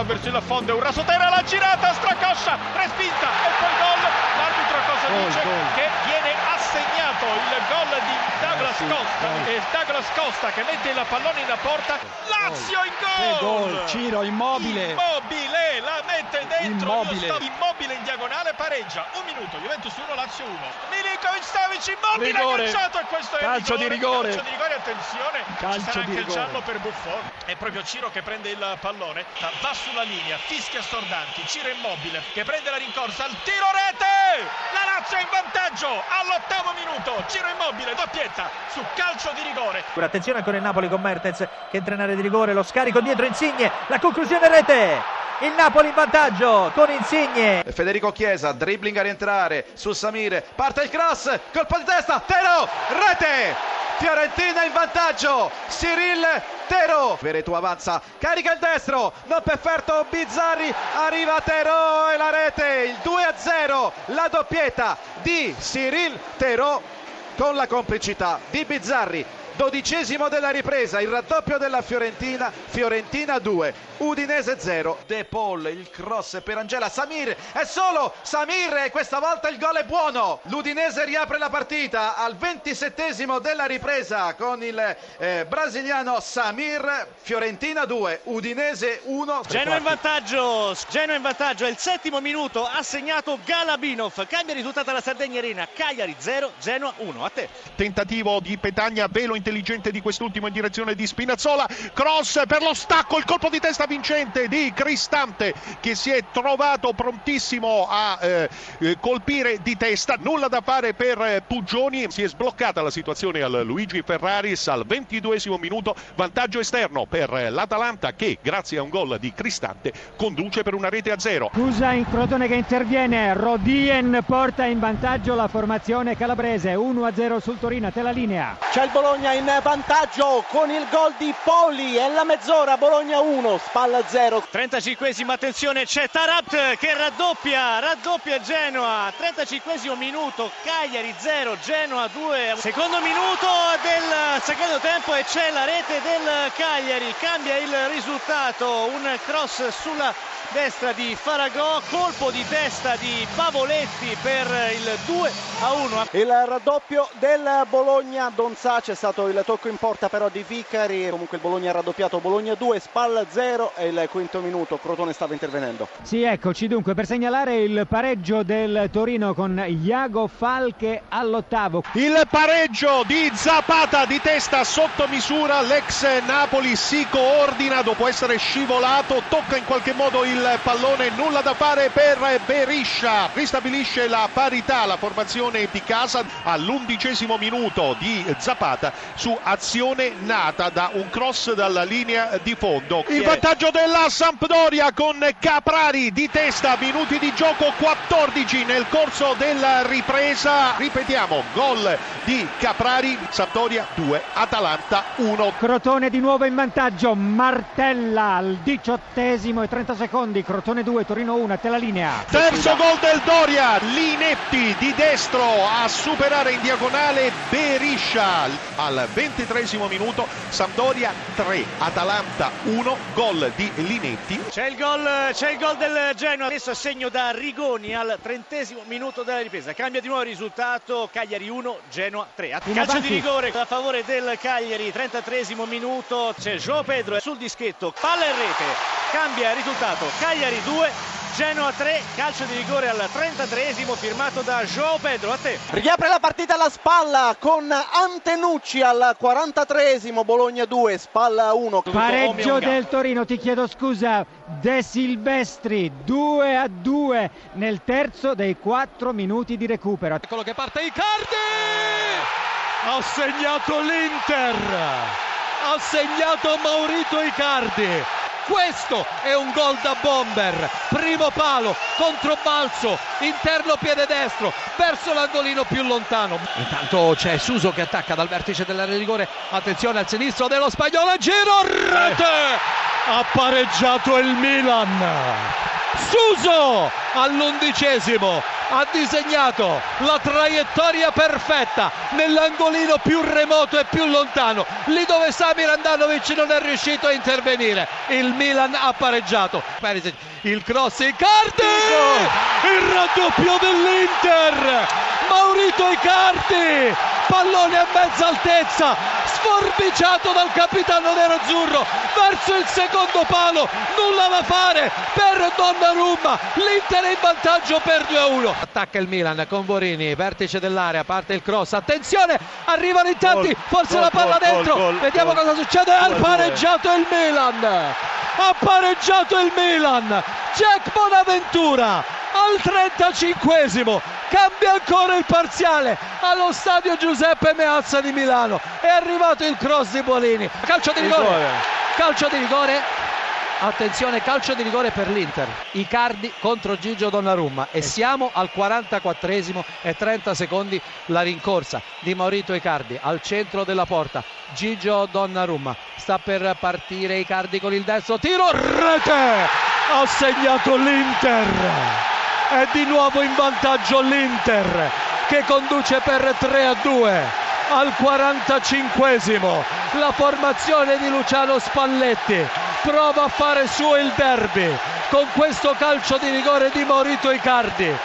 va verso il fondo, un rasotera, la girata, stracoscia, respinta e poi gol. L'arbitro cosa Gol, dice? gol. Che viene assegnato il gol di Douglas Sì, Costa. E Douglas Costa che mette il pallone in porta. Lazio in Che gol! Ciro, immobile. Immobile, la mette dentro. Immobile. Io sto- immobile diagonale, pareggia. Un minuto, Juventus 1, Lazio 1. Milinkovic Savic, immobile, Rigore. calciato e questo è il Calcio di rigore. Calcio di rigore, attenzione. Calcio Ci sarà di anche il rigore. giallo per Buffon. È proprio Ciro che prende il pallone, va sulla linea, fischia Stordanti, Ciro immobile che prende la rincorsa, al tiro rete! La Lazio è in vantaggio all'ottavo minuto. Ciro immobile, doppietta su calcio di rigore. Attenzione ancora il Napoli con Mertens che entra in area di rigore, lo scarico dietro Insigne, la conclusione rete. Il Napoli in vantaggio con Insigne. Federico Chiesa, dribbling a rientrare su Samir, parte il cross, colpo di testa, Tero, rete! Fiorentina in vantaggio, Cyril Tero, Veretu avanza, carica il destro, non perfetto Bizzarri, arriva Tero e la rete, il 2-0, la doppietta di Cyril Tero con la complicità di Bizzarri. Dodicesimo della ripresa, il raddoppio della Fiorentina, Fiorentina 2, Udinese 0. De Paul, il cross per Angela, Samir, è solo Samir e questa volta il gol è buono. L'Udinese riapre la partita al ventisettesimo della ripresa con il eh, brasiliano Samir, Fiorentina 2, Udinese 1. Genoa in vantaggio, Genoa in vantaggio, è il settimo minuto, ha segnato Galabinov, cambia risultato alla Sardegna Arena, Cagliari 0, Genoa 1, a te. tentativo di Petagna, velo intelligente di quest'ultimo in direzione di Spinazzola, cross per lo stacco, il colpo di testa vincente di Cristante che si è trovato prontissimo a eh, eh, colpire di testa, nulla da fare per eh, Puggioni, si è sbloccata la situazione al Luigi Ferraris al 22 minuto, vantaggio esterno per eh, l'Atalanta che grazie a un gol di Cristante conduce per una rete a zero. Scusa in Crotone che interviene, Rodien porta in vantaggio la formazione calabrese, 1-0 sul Torino, a te la linea. C'è il Bologna in vantaggio con il gol di Poli e la mezz'ora Bologna 1, spalla 0. 35esimo, attenzione, c'è Tarat che raddoppia, raddoppia Genoa, 35esimo minuto, Cagliari 0, Genoa 2, secondo minuto del secondo tempo e c'è la rete del Cagliari, cambia il risultato, un cross sulla destra di Faragò, colpo di testa di Pavoletti per il 2 a 1. Il raddoppio del Bologna, Donzà c'è stato il tocco in porta però di Vicari, comunque il Bologna ha raddoppiato, Bologna 2, spalla 0 e il quinto minuto, Crotone stava intervenendo. Sì, eccoci dunque per segnalare il pareggio del Torino con Iago Falche all'ottavo. Il pareggio di Zapata di testa sotto misura, l'ex Napoli si coordina dopo essere scivolato, tocca in qualche modo il pallone, nulla da fare per Beriscia, ristabilisce la parità la formazione di casa all'undicesimo minuto di Zapata su azione nata da un cross dalla linea di fondo. Il vantaggio della Sampdoria con Caprari di testa, minuti di gioco 14 nel corso della ripresa, ripetiamo, gol di Caprari, Sampdoria 2, Atalanta 1. Crotone di nuovo in vantaggio, Martella al diciottesimo e 30 secondi, Crotone 2, Torino 1, a te la linea. Terzo gol del Doria, Linetti di destro a superare in diagonale Beriscia al ventitresimo minuto, Sampdoria 3, Atalanta 1, gol di Linetti. C'è il gol, c'è il gol del Genoa, adesso a segno da Rigoni al trentesimo minuto della ripresa. Cambia di nuovo il risultato, Cagliari 1, Genoa 3. In Calcio avanti. di rigore a favore del Cagliari, 33esimo minuto, c'è João Pedro sul dischetto, palla in rete, cambia il risultato, Cagliari 2, Genoa 3, calcio di rigore al 33esimo firmato da João Pedro, a te. Riapre la partita alla spalla con Antenucci al 43esimo, Bologna 2, spalla 1. Pareggio del Torino, ti chiedo scusa, De Silvestri 2 a 2 nel terzo dei 4 minuti di recupero. Eccolo che parte Icardi! Ha segnato l'Inter! Ha segnato Maurito Icardi! Questo è un gol da bomber, primo palo, controbalzo, interno piede destro, verso l'angolino più lontano. Intanto c'è Suso che attacca dal vertice dell'area di rigore, attenzione al sinistro dello spagnolo, giro, rete! Ha pareggiato il Milan! Suso all'undicesimo ha disegnato la traiettoria perfetta nell'angolino più remoto e più lontano, lì dove Samir Andanovic non è riuscito a intervenire. Il Milan ha pareggiato. Il cross Icardi! Il raddoppio dell'Inter! Maurito Icardi! Pallone a mezza altezza, sforbiciato dal capitano nero-azzurro verso il secondo palo, nulla da fare per Donnarumma, l'Inter è in vantaggio per 2-1. Attacca il Milan con Borini, vertice dell'area, parte il cross, attenzione, arrivano in tanti, forse gol, la palla gol, dentro, gol, vediamo cosa succede, ha 2-2. pareggiato il Milan, ha pareggiato il Milan, Jack Bonaventura al 35esimo cambia ancora il parziale allo stadio Giuseppe Meazza di Milano. È arrivato il cross di Bolini. Calcio di rigore. Rigore. calcio di rigore. Attenzione calcio di rigore per l'Inter. Icardi contro Gigio Donnarumma. E siamo al 44esimo e 30 secondi la rincorsa di Maurito Icardi al centro della porta. Gigio Donnarumma sta per partire Icardi con il destro. Tiro rete! Ha segnato l'Inter è di nuovo in vantaggio l'Inter che conduce per 3 a 2 al 45esimo la formazione di Luciano Spalletti prova a fare suo il derby con questo calcio di rigore di Maurito Icardi